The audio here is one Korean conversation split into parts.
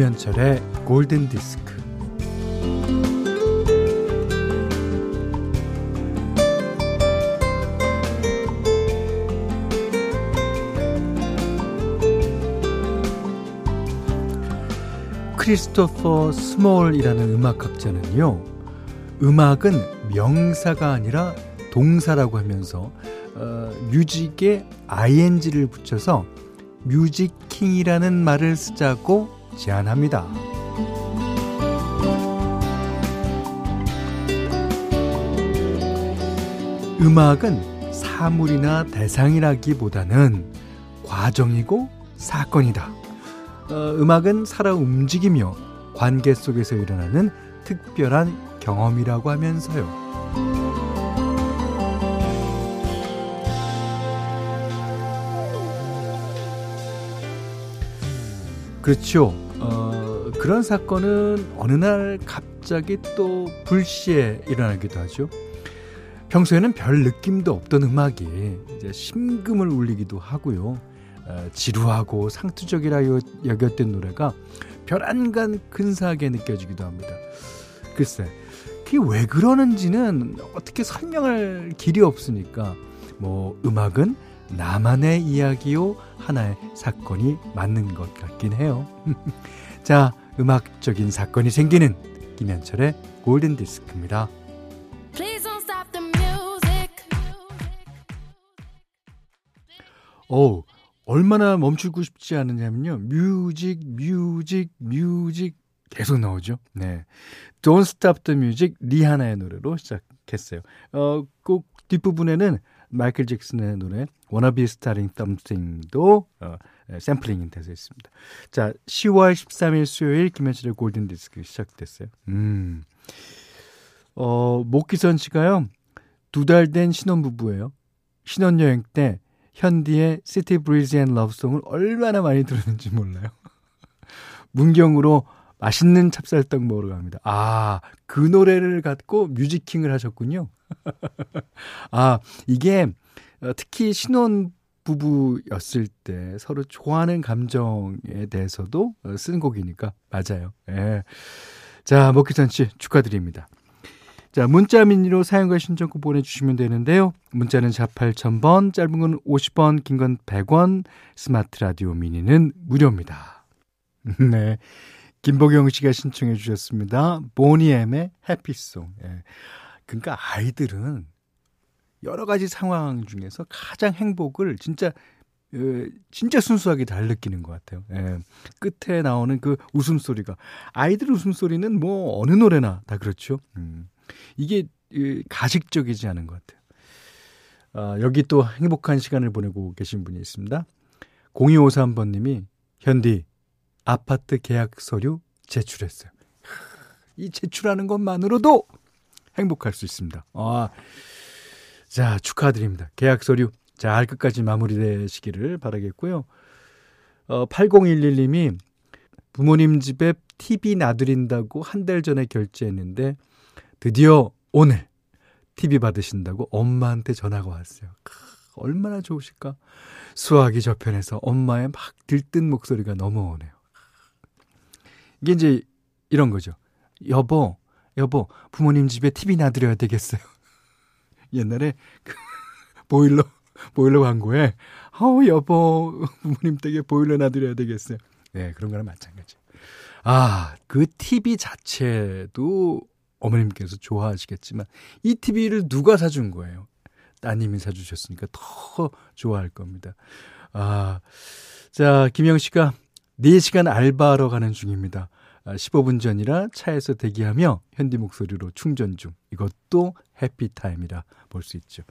김현철의 골든 디스크. 크리스토퍼 스몰이라는 음악학자는요, 음악은 명사가 아니라 동사라고 하면서 어, music에 ing를 붙여서 뮤직킹이라는 말을 쓰자고 제안합니다. 음악은 사물이나 대상이라기보다는 과정이고 사건이다. 어, 음악은 살아 움직이며 관계 속에서 일어나는 특별한 경험이라고 하면서요. 그렇죠. 어, 그런 사건은 어느 날 갑자기 또 불시에 일어나기도 하죠. 평소에는 별 느낌도 없던 음악이 이제 심금을 울리기도 하고요. 어, 지루하고 상투적이라 여겼던 노래가 별안간 근사하게 느껴지기도 합니다. 글쎄, 그게 왜 그러는지는 어떻게 설명할 길이 없으니까 뭐 음악은 나만의 이야기요 하나의 사건이 맞는 것 같긴 해요. 자, 음악적인 사건이 생기는 김현철의 골든 디스크입니다. 오, 얼마나 멈추고 싶지 않으냐면요. music, music, music 계속 나오죠. 네. Don't Stop the Music 리하나의 노래로 시작했어요. 어, 꼭 뒷부분에는 마이클 잭슨의 노래 Wanna Be Starting Something도 어, 샘플링이 돼서 있습니다. 자, 10월 13일 수요일 김현철의 골든 디스크 시작됐어요. 음. 어, 목기선 씨가요. 두 달 된 신혼부부예요. 신혼여행 때 현디의 City Breeze and Love Song을 얼마나 많이 들었는지 몰라요. 문경으로 맛있는 찹쌀떡 먹으러 갑니다. 아, 그 노래를 갖고 뮤직킹을 하셨군요. 아, 이게 어, 특히 신혼 부부였을 때 서로 좋아하는 감정에 대해서도 어, 쓴 곡이니까 맞아요. 예. 자, 먹기선 씨 축하드립니다. 자, 문자 미니로 사용과 신청곡 보내주시면 되는데요. 문자는 4 8000번, 짧은 건 50원, 긴 건 100원, 스마트 라디오 미니는 무료입니다. 네. 김보경 씨가 신청해 주셨습니다. 보니엠의 해피송. 예. 그러니까 아이들은 여러 가지 상황 중에서 가장 행복을 진짜 어, 진짜 순수하게 잘 느끼는 것 같아요. 예. 끝에 나오는 그 웃음소리가 아이들 웃음소리는 뭐 어느 노래나 다 그렇죠. 음. 이게 가식적이지 않은 것 같아요. 아, 여기 또 행복한 시간을 보내고 계신 분이 있습니다. 0253번님이 현디 아파트 계약 서류 제출했어요. 이 제출하는 것만으로도 행복할 수 있습니다. 아, 자, 축하드립니다. 계약 서류 잘 끝까지 마무리되시기를 바라겠고요. 어, 8011님이 부모님 집에 TV 놔드린다고 한 달 전에 결제했는데 드디어 오늘 TV 받으신다고 엄마한테 전화가 왔어요. 크, 얼마나 좋으실까? 수화기 저편에서 엄마의 막 들뜬 목소리가 넘어오네요. 이게 이제 이런 거죠. 여보, 여보, 부모님 집에 TV 놔드려야 되겠어요. 옛날에 그 보일러, 보일러 광고에, 어우, 여보, 부모님 댁에 보일러 놔드려야 되겠어요. 네, 그런 거랑 마찬가지. 아, 그 TV 자체도 어머님께서 좋아하시겠지만, 이 TV를 누가 사준 거예요? 따님이 사주셨으니까 더 좋아할 겁니다. 아, 자, 김영 씨가 4시간 알바하러 가는 중입니다. 15분 아, 전이라 차에서 대기하며 현디 목소리로 충전 중. 이것도 해피타임이라 볼 수 있죠.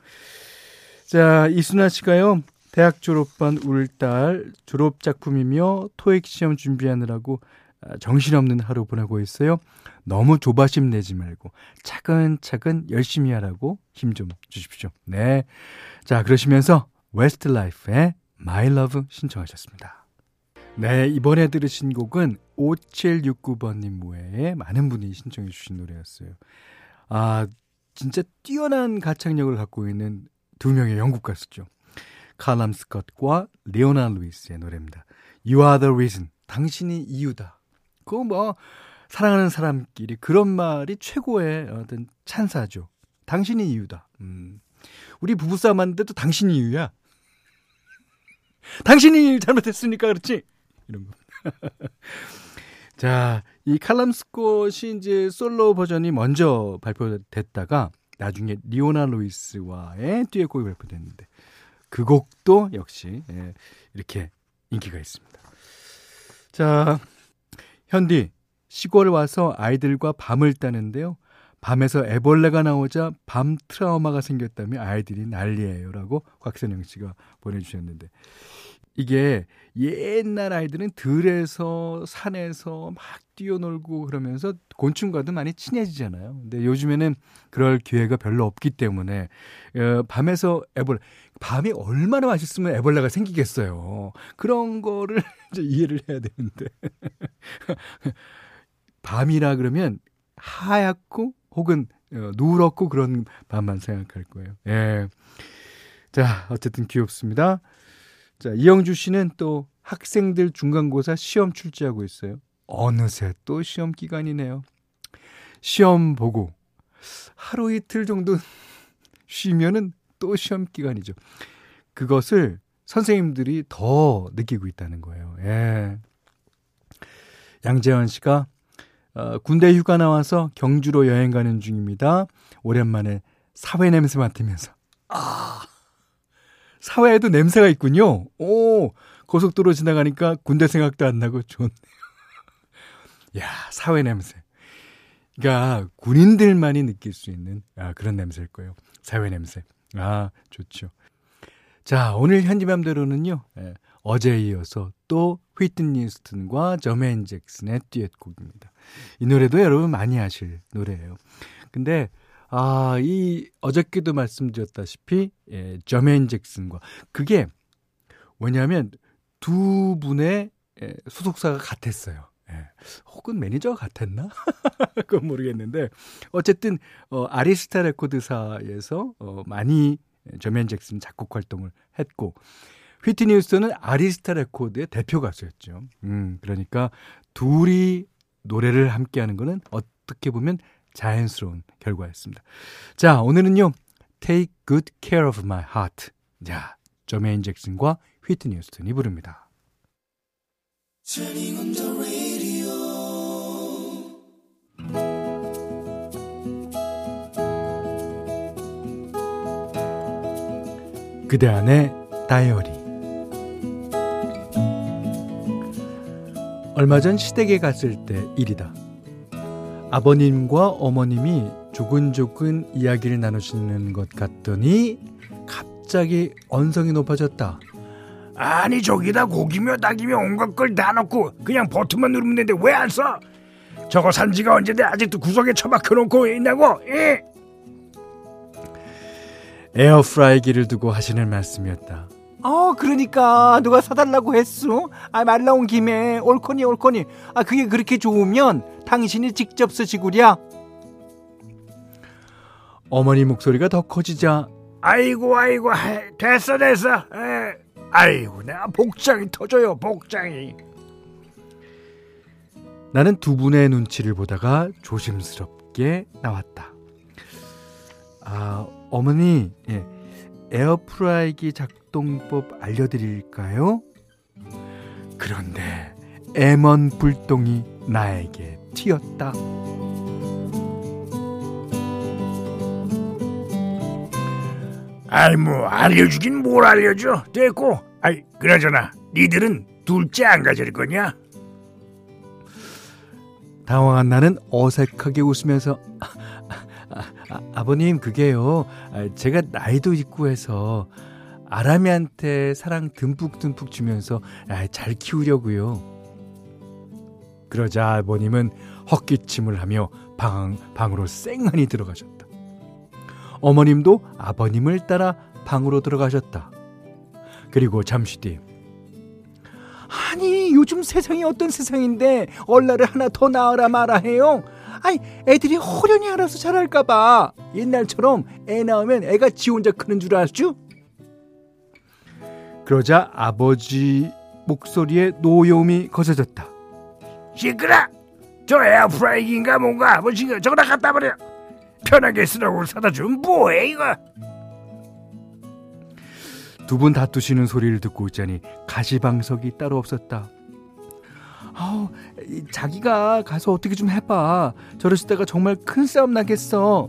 자, 이순아 씨가요. 대학 졸업반 울딸 졸업 작품이며 토익 시험 준비하느라고 아, 정신없는 하루 보내고 있어요. 너무 조바심 내지 말고 차근차근 열심히 하라고 힘 좀 주십시오. 네. 자, 그러시면서 웨스트 라이프의 My Love 신청하셨습니다. 네, 이번에 들으신 곡은 5769번님 외에 많은 분이 신청해 주신 노래였어요. 아, 진짜 뛰어난 가창력을 갖고 있는 두 명의 영국 가수죠. 칼람 스컷과 레오나 루이스의 노래입니다. You are the reason. 당신이 이유다. 그거 뭐 사랑하는 사람끼리 그런 말이 최고의 어떤 찬사죠. 당신이 이유다. 음. 우리 부부싸움 하는데도 당신이 이유야. 당신이 잘못했으니까 그렇지. 이런 거. 자, 이 칼럼 스콧이 이제 솔로 버전이 먼저 발표됐다가 나중에 리오나 루이스와의 듀엣곡이 발표됐는데 그 곡도 역시 예, 이렇게 인기가 있습니다. 자, 현디 시골 와서 아이들과 밤을 따는데요. 밤에서 애벌레가 나오자 밤 트라우마가 생겼다며 아이들이 난리예요라고 곽선영 씨가 보내주셨는데 이게 옛날 아이들은 들에서 산에서 막 뛰어놀고 그러면서 곤충과도 많이 친해지잖아요. 근데 요즘에는 그럴 기회가 별로 없기 때문에 어, 밤에서 애벌 밤이 얼마나 맛있으면 애벌레가 생기겠어요. 그런 거를 이제 이해를 해야 되는데 밤이라 그러면 하얗고 혹은 어, 누렇고 그런 밤만 생각할 거예요. 예. 자, 어쨌든 귀엽습니다. 자, 이영주 씨는 또 학생들 중간고사 시험 출제하고 있어요. 어느새 또 시험 기간이네요. 시험 보고 하루 이틀 정도 쉬면은 또 시험 기간이죠. 그것을 선생님들이 더 느끼고 있다는 거예요. 예. 양재현 씨가 어, 군대 휴가 나와서 경주로 여행 가는 중입니다. 오랜만에 사회 냄새 맡으면서 아 사회에도 냄새가 있군요. 오, 고속도로 지나가니까 군대 생각도 안 나고 좋네요. 야, 사회 냄새. 그러니까 군인들만이 느낄 수 있는 아, 그런 냄새일 거예요. 사회 냄새. 아, 좋죠. 자, 오늘 현지맘대로는요. 예, 어제에 이어서 또 휘트니 스튼과 저메인 잭슨의 듀엣곡입니다. 이 노래도 여러분 많이 아실 노래예요. 근데 아, 이 어저께도 말씀드렸다시피 예, 저메인 잭슨과 그게 뭐냐면 두 분의 예, 소속사가 같았어요. 예. 혹은 매니저가 같았나? 그건 모르겠는데 어쨌든 어, 아리스타 레코드사에서 어, 많이 저메인 잭슨 작곡 활동을 했고 휘트니 휴스턴은 아리스타 레코드의 대표 가수였죠. 음, 그러니까 둘이 노래를 함께 하는 거는 어떻게 보면 자연스러운 결과였습니다. 자, 오늘은요. Take Good Care of My Heart. 자, 저메인 잭슨과 휘트니 휴스턴이 부릅니다. 그대 안의 다이어리 얼마 전 시댁에 갔을 때 일이다. 아버님과 어머님이 조근조근 이야기를 나누시는 것 같더니 갑자기 언성이 높아졌다. 아니 저기다 고기며 닭이며 온갖 걸 다 넣고 그냥 버튼만 누르면 되는데 왜 안 써? 저거 산 지가 언제인데 아직도 구석에 처박혀 놓고 있냐고? 예? 에어프라이기를 두고 하시는 말씀이었다. 어, 그러니까 누가 사달라고 했어? 아, 말 나온 김에 옳거니 옳거니. 아, 그게 그렇게 좋으면 당신이 직접 쓰시구랴. 어머니 목소리가 더 커지자 아이고 아이고 됐어 됐어. 에, 아이고 내가 복장이 터져요 복장이. 나는 두 분의 눈치를 보다가 조심스럽게 나왔다. 아, 어머니, 예, 에어프라이기 작 동법 알려드릴까요? 그런데 M1 불똥이 나에게 튀었다. 아이 뭐 알려주긴 뭘 알려줘 됐고 아이 그나저나 니들은 둘째 안 가질 거냐? 당황한 나는 어색하게 웃으면서 아, 아, 버님 그게요 아, 제가 나이도 있고 해서 아람이한테 사랑 듬뿍듬뿍 주면서 아, 잘 키우려고요. 그러자 아버님은 헛기침을 하며 방, 방으로 쌩하니 들어가셨다. 어머님도 아버님을 따라 방으로 들어가셨다. 그리고 잠시 뒤 아니 요즘 세상이 어떤 세상인데 얼라를 하나 더 낳으라 마라 해요. 아니 애들이 호련히 알아서 자랄까봐 옛날처럼 애 낳으면 애가 지 혼자 크는 줄 알죠? 그러자 아버지 목소리에 노여움이 거세졌다. 시끄라 저 에어프라이기인가 뭔가 뭐지 저거나 갖다 버려 편하게 쓰라고 사다 주면 뭐해 이거 두 분 다투시는 소리를 듣고 있자니 가시방석이 따로 없었다. 아우, 이 자기가 가서 어떻게 좀 해봐. 저러시다가 정말 큰 싸움 나겠어.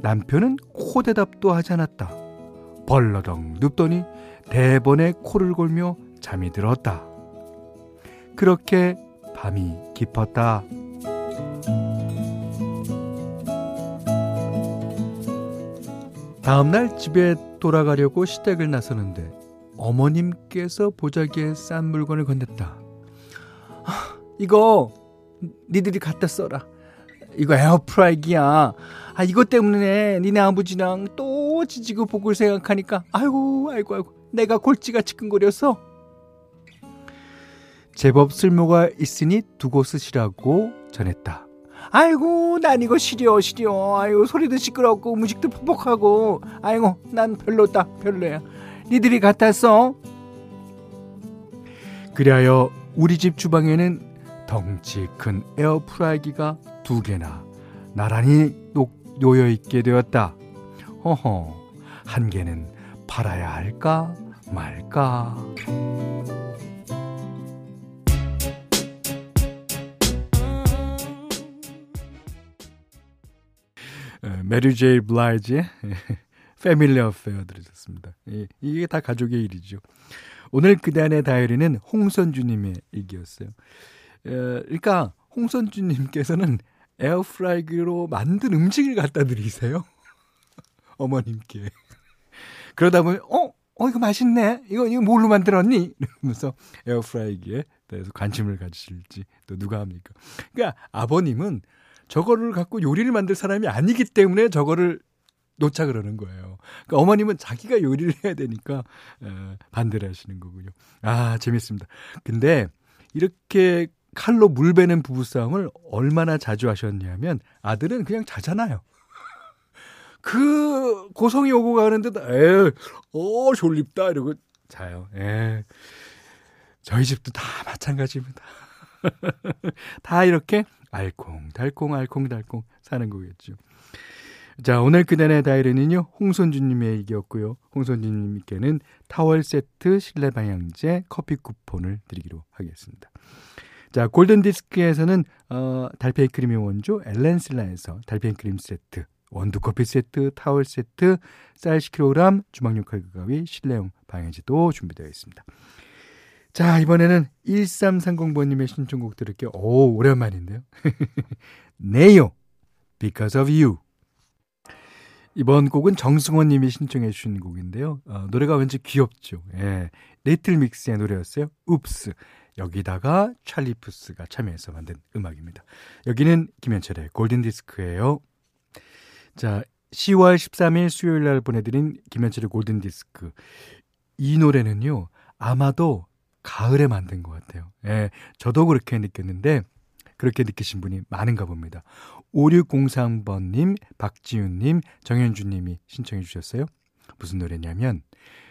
남편은 코 대답도 하지 않았다. 벌러덩 눕더니 대번에 코를 골며 잠이 들었다. 그렇게 밤이 깊었다. 다음날 집에 돌아가려고 시댁을 나서는데 어머님께서 보자기에 싼 물건을 건넸다. 아, 이거 니들이 갖다 써라. 이거 에어프라이기야. 아 이것 때문에 니네 아버지랑 또 지지고 복을 생각하니까 아이고 아이고 아이고 내가 골찌가 치근거려서. 제법 쓸모가 있으니 두고 쓰시라고 전했다. 아이고 난 이거 시려 시려. 아이고 소리도 시끄럽고 음식도 퍽퍽하고. 아이고 난 별로다 별로야. 니들이 같았어 그리하여 우리 집 주방에는 덩치 큰 에어프라이기가 두 개나 나란히 놓여 있게 되었다 허허 한 개는 팔아야 할까 말까 메리 제이 블라이즈의 Family Affair 들으셨습니다. 이게 다 가족의 일이죠. 오늘 그단의 다이어리는 홍선주님의 얘기였어요. 그러니까 홍선주님께서는 에어프라이기로 만든 음식을 갖다 드리세요. 어머님께. 그러다 보면 어, 어 이거 맛있네. 이거 이거 뭘로 만들었니? 이러면서 에어프라이기에 대해서 관심을 가지실지 또 누가 합니까? 그러니까 아버님은 저거를 갖고 요리를 만들 사람이 아니기 때문에 저거를 놓자 그러는 거예요. 그러니까 어머님은 자기가 요리를 해야 되니까 에, 반대를 하시는 거군요. 아 재밌습니다. 근데 이렇게 칼로 물 베는 부부싸움을 얼마나 자주 하셨냐면 아들은 그냥 자잖아요. 그 고성이 오고 가는데도 에, 어 졸립다 이러고 자요. 에. 저희 집도 다 마찬가지입니다. 다 이렇게 알콩달콩 알콩달콩 사는 거겠죠. 자, 오늘 그날의 다이어리는요, 홍선주님의 얘기였고요. 홍선주님께는 타월 세트, 실내 방향제, 커피 쿠폰을 드리기로 하겠습니다. 자, 골든 디스크에서는, 어, 달팽이 크림의 원조, 엘렌슬라에서 달팽이 크림 세트, 원두 커피 세트, 타월 세트, 쌀 10kg, 주방용 칼국 가위, 실내용 방향제도 준비되어 있습니다. 자, 이번에는 1330번님의 신청곡 들을게요. 오, 오랜만인데요. 니요. Because of You. 이번 곡은 정승원 님이 신청해 주신 곡인데요. 어, 노래가 왠지 귀엽죠. 예. 리틀 믹스의 노래였어요. Oops. 여기다가 찰리 푸스가 참여해서 만든 음악입니다. 여기는 김현철의 골든 디스크예요. 자, 10월 13일 수요일 날 보내드린 김현철의 골든 디스크. 이 노래는요, 아마도 가을에 만든 것 같아요. 예, 저도 그렇게 느꼈는데 그렇게 느끼신 분이 많은가 봅니다. 5603번님, 박지윤님, 정현주님이 신청해 주셨어요. 무슨 노래냐면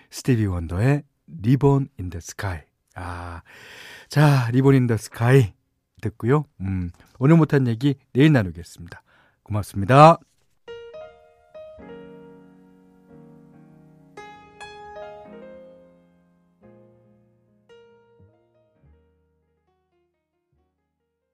스티비 원더의 Ribbon in the Sky. 아, 자, Ribbon in the Sky 듣고요. 음, 오늘 못한 얘기 내일 나누겠습니다. 고맙습니다.